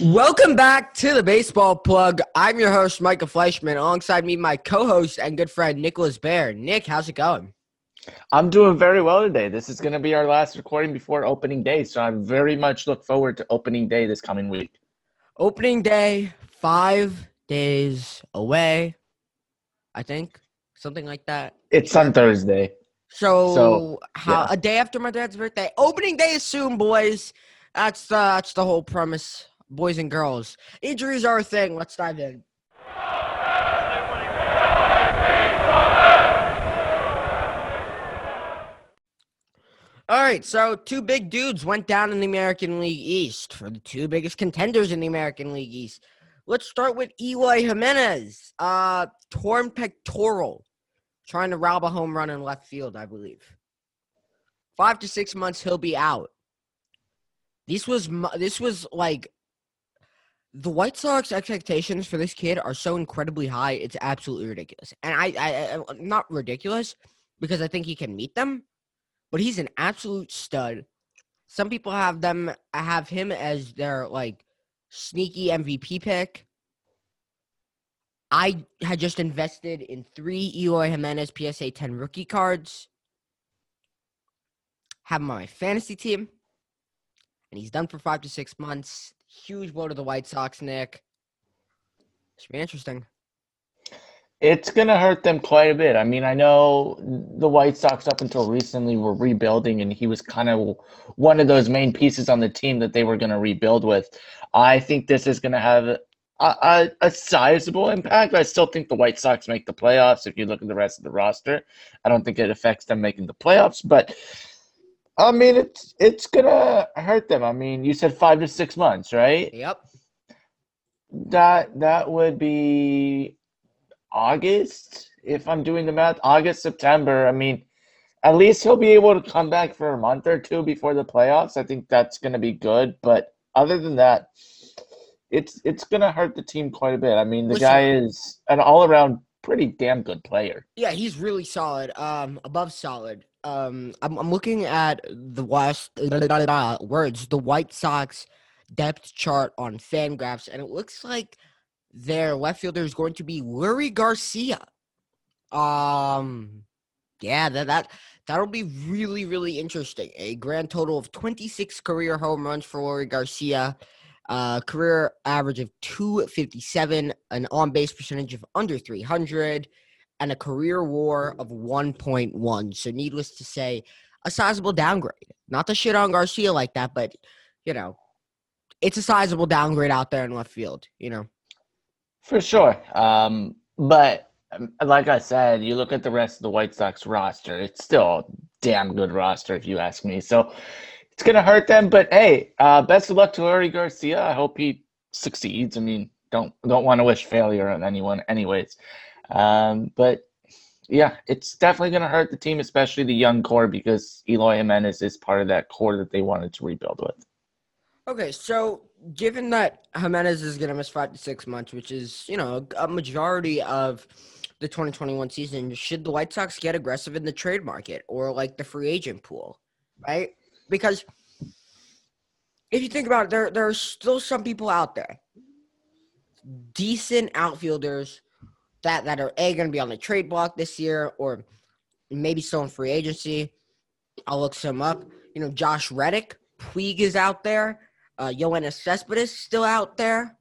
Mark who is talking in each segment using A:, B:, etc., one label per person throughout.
A: Welcome back to the Baseball Plug. I'm your host, Micah Fleischman. Alongside me, my co-host and good friend, Nicholas Baer. Nick, how's it going?
B: I'm doing very well today. This is going to be our last recording before opening day, so I very much look forward to opening day this coming week.
A: Opening day, five days away, I think, something like that.
B: It's on Thursday.
A: So,
B: So,
A: how
B: yeah.
A: a day after my dad's birthday. Opening day is soon, boys. That's the that's the whole premise, boys and girls. Injuries are a thing. Let's dive in. All right, so two big dudes went down in the American League East for the two biggest contenders in the American League East. Let's start with Eloy Jimenez, uh, torn pectoral, trying to rob a home run in left field, I believe. Five to six months, he'll be out. This was this was like the White Sox expectations for this kid are so incredibly high. It's absolutely ridiculous, and I, I, I uh, not ridiculous because I think he can meet them, but he's an absolute stud. Some people have them have him as their like sneaky MVP pick. I had just invested in three Eloy Jimenez PSA 10 rookie cards. Have him on my fantasy team. And he's done for five to six months. Huge blow to the White Sox, Nick. Should be interesting.
B: It's going to hurt them quite a bit. I mean, I know the White Sox up until recently were rebuilding, and he was kind of one of those main pieces on the team that they were going to rebuild with. I think this is going to have a, a, a sizable impact. I still think the White Sox make the playoffs. If you look at the rest of the roster, I don't think it affects them making the playoffs, but I mean, it's it's gonna hurt them. I mean, you said five to six months, right?
A: Yep.
B: That that would be August, if I'm doing the math. August, September. I mean, at least he'll be able to come back for a month or two before the playoffs. I think that's gonna be good. But other than that, it's it's gonna hurt the team quite a bit. I mean, the
A: Listen-
B: guy is an all around pretty damn good player.
A: Yeah, he's really solid. Um, above solid. Um, I'm, I'm looking at the last words, the White Sox depth chart on Fangraphs, and it looks like their left fielder is going to be Leury Garcia. Um, yeah, that that that'll be really really interesting. A grand total of 26 career home runs for Leury Garcia. Uh, career average of 257, an on base percentage of under 300, and a career war of 1.1. So, needless to say, a sizable downgrade. Not to shit on Garcia like that, but, you know, it's a sizable downgrade out there in left field, you know.
B: For sure. Um, but um, like I said, you look at the rest of the White Sox roster, it's still a damn good roster, if you ask me. So it's going to hurt them. But hey, uh, best of luck to Larry Garcia. I hope he succeeds. I mean, don't don't want to wish failure on anyone, anyways. Um, but yeah, it's definitely going to hurt the team, especially the young core, because Eloy Jimenez is part of that core that they wanted to rebuild with.
A: Okay, so given that Jimenez is going to miss five to six months, which is, you know, a majority of the 2021 season, should the White Sox get aggressive in the trade market or like the free agent pool, right? Because if you think about it, there, there are still some people out there, decent outfielders that, that are A, going to be on the trade block this year or maybe still in free agency. I'll look some up. You know, Josh Reddick, Puig is out there. Uh, Yoenis Cespedes still out there.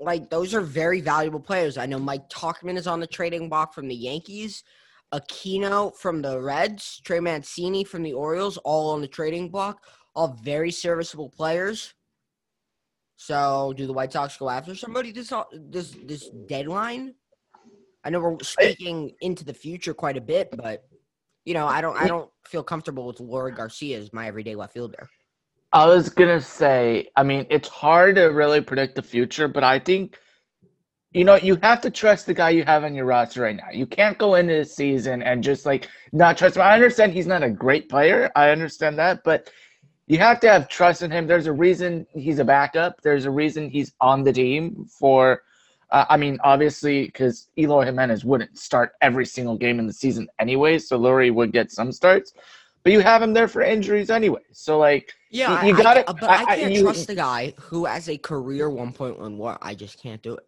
A: Like those are very valuable players. I know Mike Tauchman is on the trading block from the Yankees, Aquino from the Reds, Trey Mancini from the Orioles, all on the trading block. All very serviceable players. So, do the White Sox go after somebody this this this deadline? I know we're speaking into the future quite a bit, but you know, I don't I don't feel comfortable with Laura Garcia as my everyday left fielder.
B: I was gonna say, I mean, it's hard to really predict the future, but I think, you know, you have to trust the guy you have on your roster right now. You can't go into the season and just like not trust him. I understand he's not a great player. I understand that, but you have to have trust in him. There's a reason he's a backup. There's a reason he's on the team for. Uh, I mean, obviously, because Eloy Jimenez wouldn't start every single game in the season anyway, so Leury would get some starts. but you have him there for injuries anyway. So like,
A: yeah, you, you got it. But I, I can't I, you, trust the guy who, as a career 1.1 war, I just can't do it.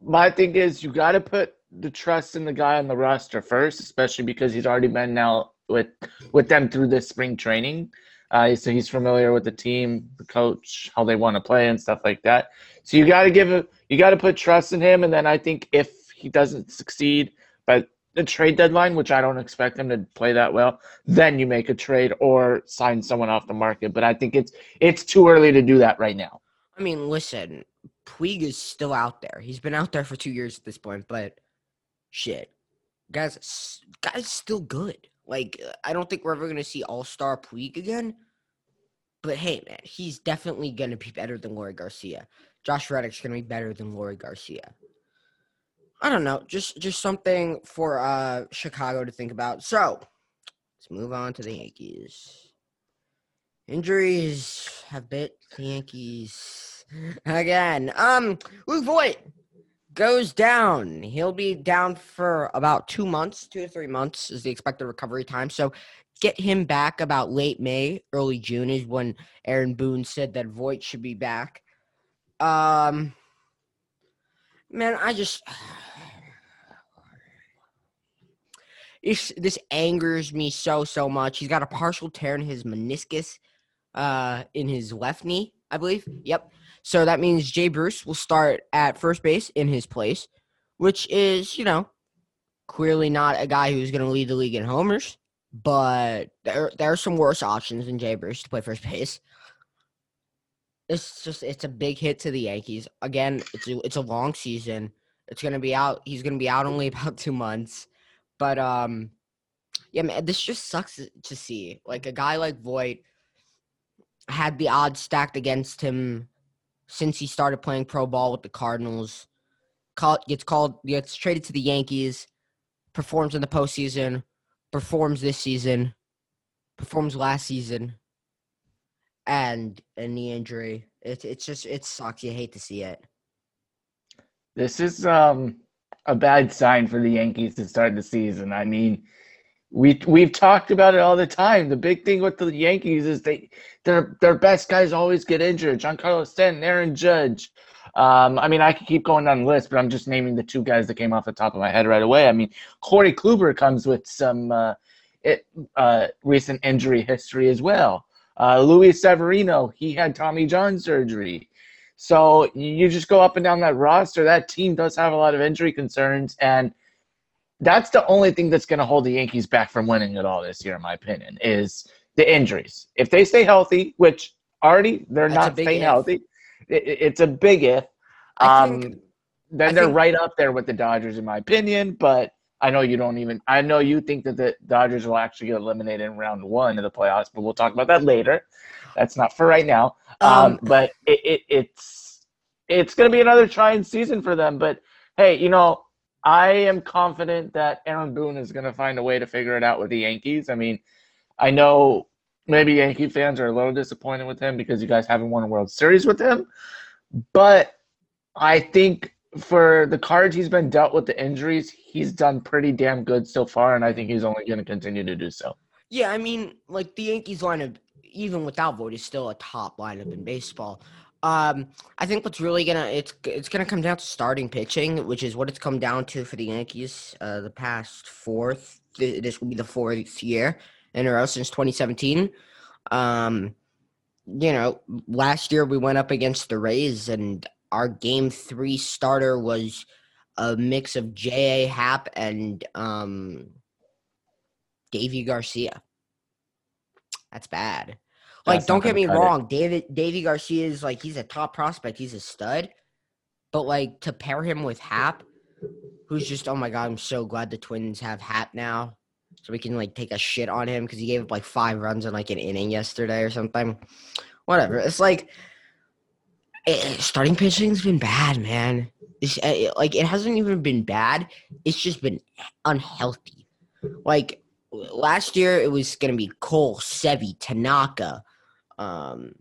B: My thing is, you got to put the trust in the guy on the roster first, especially because he's already been now with with them through this spring training. Uh, so he's familiar with the team, the coach, how they want to play, and stuff like that. So you got to give him, you got to put trust in him. And then I think if he doesn't succeed by the trade deadline, which I don't expect him to play that well, then you make a trade or sign someone off the market. But I think it's it's too early to do that right now.
A: I mean, listen, Puig is still out there. He's been out there for two years at this point, but shit, guys, guys, still good. Like, I don't think we're ever gonna see All Star Puig again. But hey, man, he's definitely gonna be better than Leury Garcia. Josh Reddick's gonna be better than Leury Garcia. I don't know, just just something for uh Chicago to think about. So let's move on to the Yankees. Injuries have bit the Yankees again. Um, Luke Voit goes down. He'll be down for about two months, two to three months is the expected recovery time. So get him back about late May, early June is when Aaron Boone said that Voit should be back. Um, man, I just this this angers me so so much. He's got a partial tear in his meniscus, uh, in his left knee, I believe. Yep. So that means Jay Bruce will start at first base in his place, which is, you know, clearly not a guy who's going to lead the league in homers, but there there are some worse options than Jay Bruce to play first base. It's just it's a big hit to the Yankees. Again, it's a, it's a long season. It's going to be out. He's going to be out only about 2 months. But um yeah, man, this just sucks to see. Like a guy like Voit had the odds stacked against him since he started playing pro ball with the Cardinals. Call, gets called, gets traded to the Yankees, performs in the postseason, performs this season, performs last season, and a knee injury. It's it's just it sucks. You hate to see it.
B: This is um a bad sign for the Yankees to start the season. I mean, we we've talked about it all the time. The big thing with the Yankees is they their their best guys always get injured. Giancarlo Stanton, Aaron Judge. Um, I mean, I could keep going down the list, but I'm just naming the two guys that came off the top of my head right away. I mean, Corey Kluber comes with some uh, it, uh, recent injury history as well. Uh, Luis Severino, he had Tommy John surgery. So you just go up and down that roster. That team does have a lot of injury concerns, and – that's the only thing that's going to hold the Yankees back from winning it all this year, in my opinion, is the injuries. If they stay healthy, which already they're that's not staying if. healthy, it, it's a big if. Um, think, then I they're think, right up there with the Dodgers, in my opinion. But I know you don't even. I know you think that the Dodgers will actually get eliminated in round one of the playoffs, but we'll talk about that later. That's not for right now. Um, um but it, it, it's it's going to be another trying season for them. But hey, you know I am confident that Aaron Boone is going to find a way to figure it out with the Yankees. I mean, I know maybe Yankee fans are a little disappointed with him because you guys haven't won a World Series with him, but I think for the cards he's been dealt with the injuries, he's done pretty damn good so far, and I think he's only going to continue to do so.
A: Yeah, I mean, like the Yankees lineup, even without Voit, is still a top lineup in baseball. Um, I think what's really gonna it's it's gonna come down to starting pitching, which is what it's come down to for the Yankees. Uh, the past fourth, this will be the fourth year in a row since 2017. Um, you know, last year we went up against the Rays, and our game three starter was a mix of J.A. Happ and um, Deivi Garcia. That's bad. Like, don't get me wrong, it. David Deivi Garcia is like he's a top prospect, he's a stud. But like to pair him with Happ, who's just oh my god, I'm so glad the Twins have Happ now, so we can like take a shit on him because he gave up like five runs in like an inning yesterday or something. Whatever. It's like it, eh, starting pitching's been bad, man. It's, eh, it, like it hasn't even been bad. It's just been unhealthy. Like last year, it was gonna be Cole, Sevy, Tanaka, um,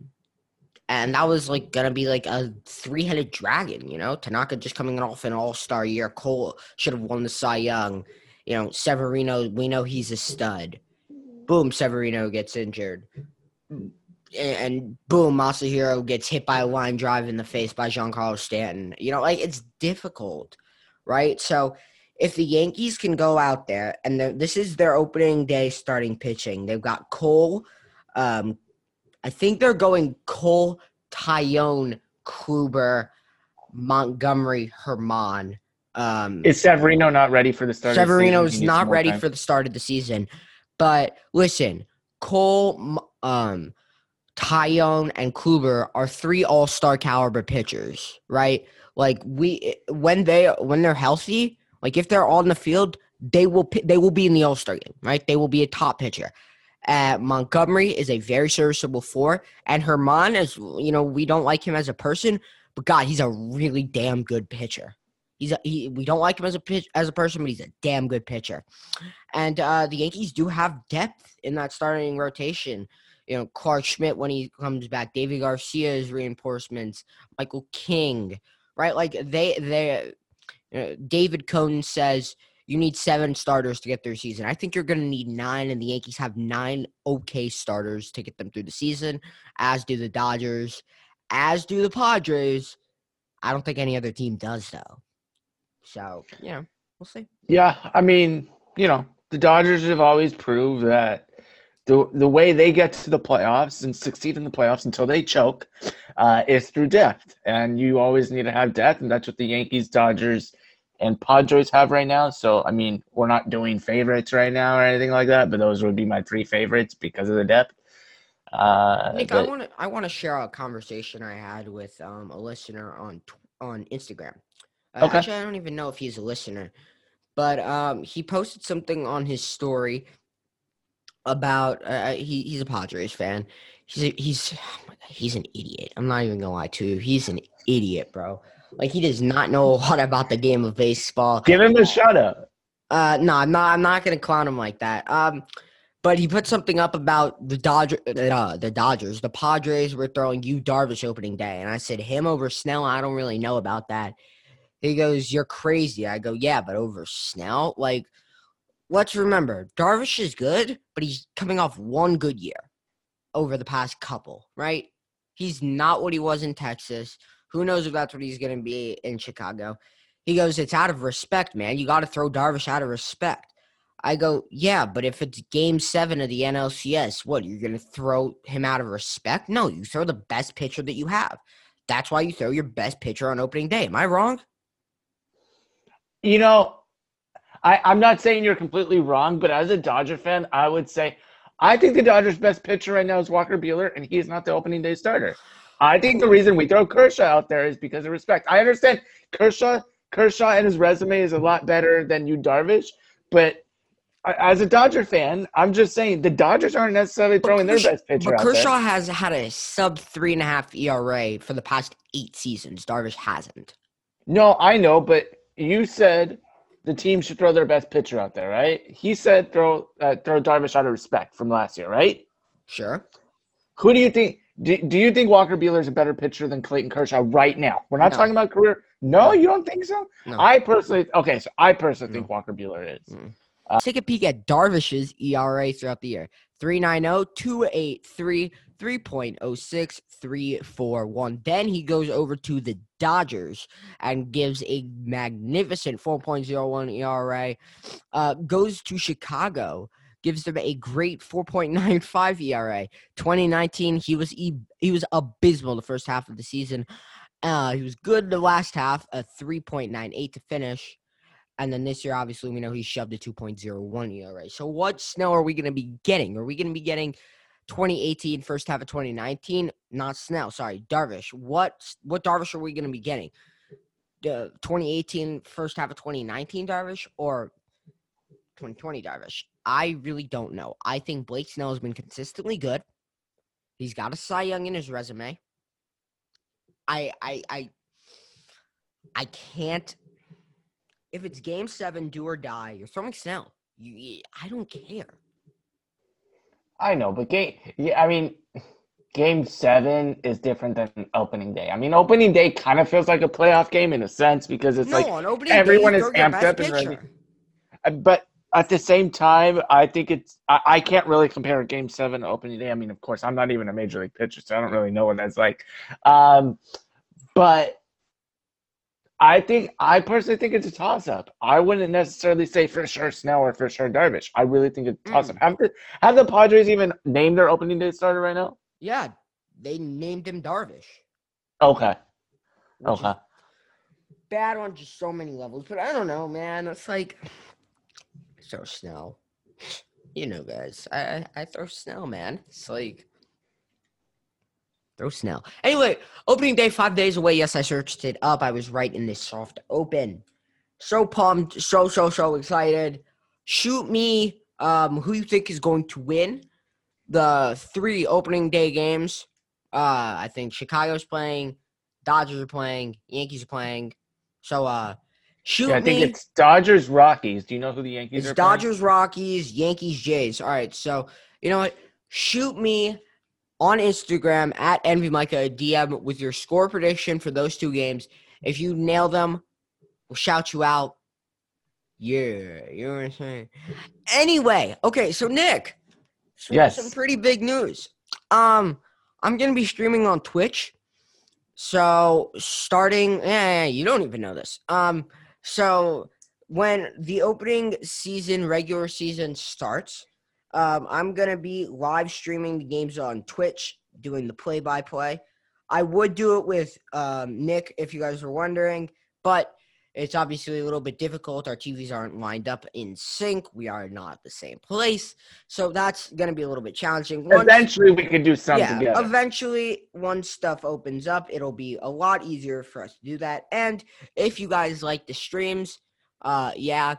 A: and that was like gonna be like a three-headed dragon, you know. Tanaka just coming off an All-Star year. Cole should have won the Cy Young. You know, Severino, we know he's a stud. boom, Severino gets injured. And, boom, Masahiro gets hit by a line drive in the face by Giancarlo Stanton. You know, like it's difficult, right? So if the Yankees can go out there and this is their opening day starting pitching, they've got Cole. Um, I think they're going Cole, Taillon, Kluber, Montgomery, Germán. Um,
B: is Severino not ready for the start?
A: Severino's the not ready time? for the start of the season. But listen, Cole, um, Taillon, and Kluber are three All Star caliber pitchers, right? Like we when they when they're healthy, like if they're on the field, they will they will be in the All Star game, right? They will be a top pitcher. Uh, Montgomery is a very serviceable four, and Germán is you know we don't like him as a person, but God, he's a really damn good pitcher. He's a, he, we don't like him as a pitch as a person, but he's a damn good pitcher. And uh, the Yankees do have depth in that starting rotation. You know, Clarke Schmidt when he comes back, David Garcia's reinforcements, Michael King, right? Like they they you know, David Cone says you need seven starters to get through season. I think you're going to need nine, and the Yankees have nine okay starters to get them through the season, as do the Dodgers, as do the Padres. I don't think any other team does, though. So, you know, we'll see.
B: Yeah, I mean, you know, the Dodgers have always proved that the the way they get to the playoffs and succeed in the playoffs until they choke uh, is through depth, and you always need to have depth, and that's what the Yankees, Dodgers, and Padres have right now. So, I mean, we're not doing favorites right now or anything like that, but those would be my three favorites because of the depth.
A: Uh, Nick, but, I want to I want to share a conversation I had with um, a listener on on Instagram. Uh, okay. Actually, I don't even know if he's a listener, but um, he posted something on his story about uh, uh he he's a Padres fan. He's a, he's oh he's an idiot. I'm not even gonna lie to you. He's an idiot, bro. Like he does not know a lot about the game of baseball.
B: Give him a shout out.
A: Uh, no, I'm not. I'm not gonna clown him like that. Um, but he put something up about the Dodger, uh, the Dodgers. The Padres were throwing Yu Darvish opening day, and I said him over Snell. I don't really know about that. He goes, "You're crazy." I go, "Yeah, but over Snell, like." Let's remember, Darvish is good, but he's coming off one good year over the past couple, right? He's not what he was in Texas. Who knows if that's what he's going to be in Chicago? He goes, It's out of respect, man. You got to throw Darvish out of respect. I go, Yeah, but if it's game seven of the NLCS, what, you're going to throw him out of respect? No, you throw the best pitcher that you have. That's why you throw your best pitcher on opening day. Am I wrong?
B: You know, I, I'm not saying you're completely wrong, but as a Dodger fan, I would say I think the Dodgers' best pitcher right now is Walker Buehler, and he's not the opening day starter. I think the reason we throw Kershaw out there is because of respect. I understand Kershaw, Kershaw and his resume is a lot better than Yu Darvish, but as a Dodger fan, I'm just saying the Dodgers aren't necessarily throwing Kershaw, their best pitcher. But
A: Kershaw has had a sub three and a half ERA for the past eight seasons. Darvish hasn't.
B: No, I know, but you said the team should throw their best pitcher out there, right? He said throw uh, throw Darvish out of respect from last year, right?
A: Sure.
B: Who do you think? Do, do you think Walker Buehler is a better pitcher than Clayton Kershaw right now? We're not no. talking about career. No, you don't think so? No. I personally, okay, so I personally no. think Walker Buehler is. Mm.
A: Uh, Take a peek at Darvish's ERA throughout the year 390, 283, 3.06, 341. Then he goes over to the Dodgers and gives a magnificent 4.01 ERA. Uh, goes to Chicago, gives them a great 4.95 ERA. 2019, he was he, he was abysmal the first half of the season. Uh, he was good the last half, a 3.98 to finish. And then this year, obviously, we know he shoved a 2.01 ERA. So what Snell are we going to be getting? Are we going to be getting 2018 first half of 2019? Not Snell, sorry, Darvish. What what Darvish are we going to be getting? The 2018 first half of 2019 Darvish or 2020 Darvish? I really don't know. I think Blake Snell has been consistently good. He's got a Cy Young in his resume. I I I I can't if it's game seven, do or die, you're throwing Snell. You, I don't care.
B: I know, but game. Yeah, I mean, game seven is different than opening day. I mean, opening day kind of feels like a playoff game in a sense because it's no, like everyone day, is amped up and ready. Uh, but at the same time, I think it's I, I can't really compare Game Seven to opening day. I mean, of course, I'm not even a major league pitcher, so I don't really know what that's like. Um, but I think I personally think it's a toss up. I wouldn't necessarily say for sure Snell or for sure Darvish. I really think it's a toss up.
A: Mm.
B: Have the have the Padres even named their opening day starter right now?
A: Yeah, they named him Darvish.
B: Okay.
A: which
B: Okay.
A: Bad on just so many levels, but I don't know, man. It's like throw snow. You know, guys. I I, throw snow, man. It's like throw snow. Anyway, opening day five days away. Yes, I searched it up. I was right in this soft open. So pumped, so so so excited. Shoot me. Um, who you think is going to win the three opening day games? Uh, I think Chicago's playing, Dodgers are playing, Yankees are playing. So uh, shoot
B: Yeah, I think
A: me.
B: it's Dodgers Rockies. Do you know who the Yankees
A: It's
B: are? playing?
A: Dodgers, Rockies, Yankees, Jays. All right, so you know what? Shoot me on Instagram at Envy Micah a DM with your score prediction for those two games. If you nail them, we'll shout you out. Yeah, you know what I'm saying. Anyway, okay, so Nick, some,
B: Yes.
A: some pretty big news. Um, I'm gonna be streaming on Twitch. So starting, yeah, you don't even know this. Um, so when the opening season, regular season starts, um, I'm gonna be live streaming the games on Twitch, doing the play-by-play. I would do it with um, Nick if you guys were wondering, but it's obviously a little bit difficult. Our TVs aren't lined up in sync. We are not at the same place, so that's gonna be a little bit challenging. Once-
B: Eventually, we can do something
A: yeah,
B: together.
A: eventually, once stuff opens up, it'll be a lot easier for us to do that. And if you guys like the streams, uh, yeah.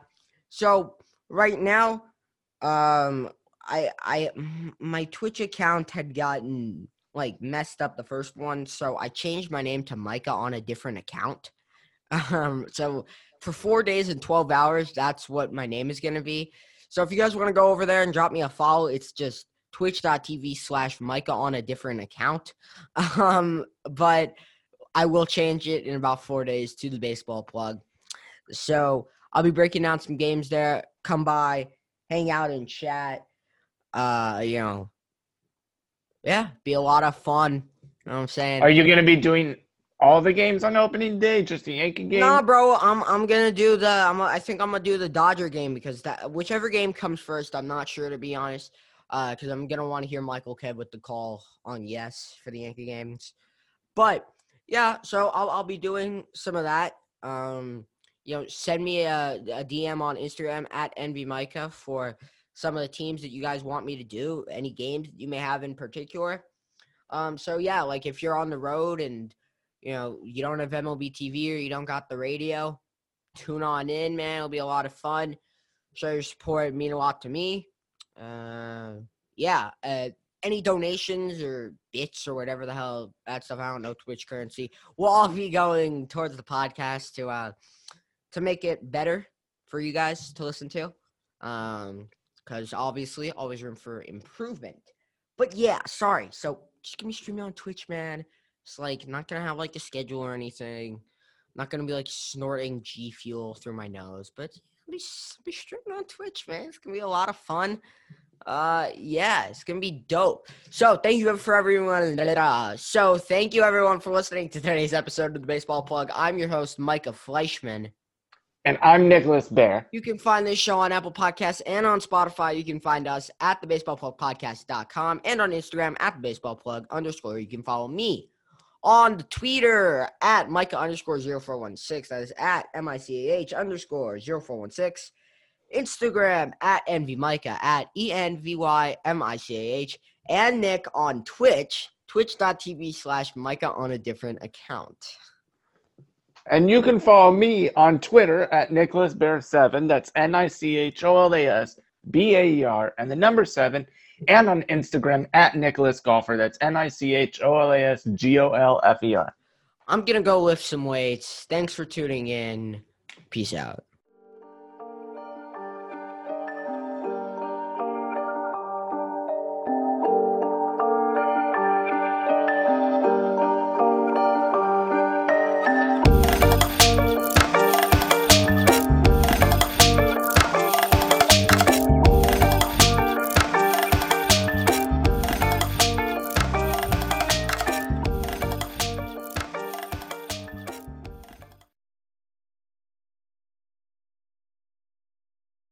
A: So right now, um, I, I, my Twitch account had gotten like messed up the first one, so I changed my name to Micah on a different account. Um, so for four days and twelve hours, that's what my name is gonna be. So if you guys want to go over there and drop me a follow, it's just twitch.tv slash Micah on a different account. Um, but I will change it in about four days to the baseball plug. So I'll be breaking down some games there. Come by, hang out and chat. Uh, you know, yeah, be a lot of fun. You know what I'm saying?
B: Are you going to be doing all the games on opening day? Just the Yankee game?
A: Nah, bro. I'm I'm gonna do the. I'm. I think I'm gonna do the Dodger game because that whichever game comes first. I'm not sure to be honest. Uh, because I'm gonna want to hear Michael Kay with the call on yes for the Yankee games. But yeah, so I'll I'll be doing some of that. Um, you know, send me a, a DM on Instagram at Envy Micah for some of the teams that you guys want me to do. Any games that you may have in particular. Um, so yeah, like if you're on the road and you know, you don't have MLB TV or you don't got the radio, tune on in, man. It'll be a lot of fun. Show your support, mean a lot to me. Uh, yeah. Uh, any donations or bits or whatever the hell that stuff, I don't know Twitch currency. Will all be going towards the podcast to uh to make it better for you guys to listen to. Um, because obviously always room for improvement. But yeah, sorry. So just give me streaming on Twitch, man. It's like not gonna have like a schedule or anything. Not gonna be like snorting G fuel through my nose, but I'll be s- be streaming on Twitch, man. It's gonna be a lot of fun. Uh, yeah, it's gonna be dope. So thank you for everyone. So thank you everyone for listening to today's episode of the Baseball Plug. I'm your host Micah Fleischman.
B: And I'm Nicholas Baer.
A: You can find this show on Apple Podcasts and on Spotify. You can find us at the baseballplugpodcast.com and on Instagram at the baseball plug underscore. You can follow me on the Twitter at Micah underscore 0416. That is at M-I-C-A-H underscore 0416. Instagram at Envy Micah at E E-N-V-Y-M-I-C-A-H. And Nick on Twitch, twitch.tv slash Micah on a different account.
B: And you can follow me on Twitter at Nicholas Baer 7 That's N I C H O L A S B A E R and the number 7. And on Instagram at Nicholas Golfer. That's N I C H O L A S G O L F E R.
A: I'm going to go lift some weights. Thanks for tuning in. Peace out.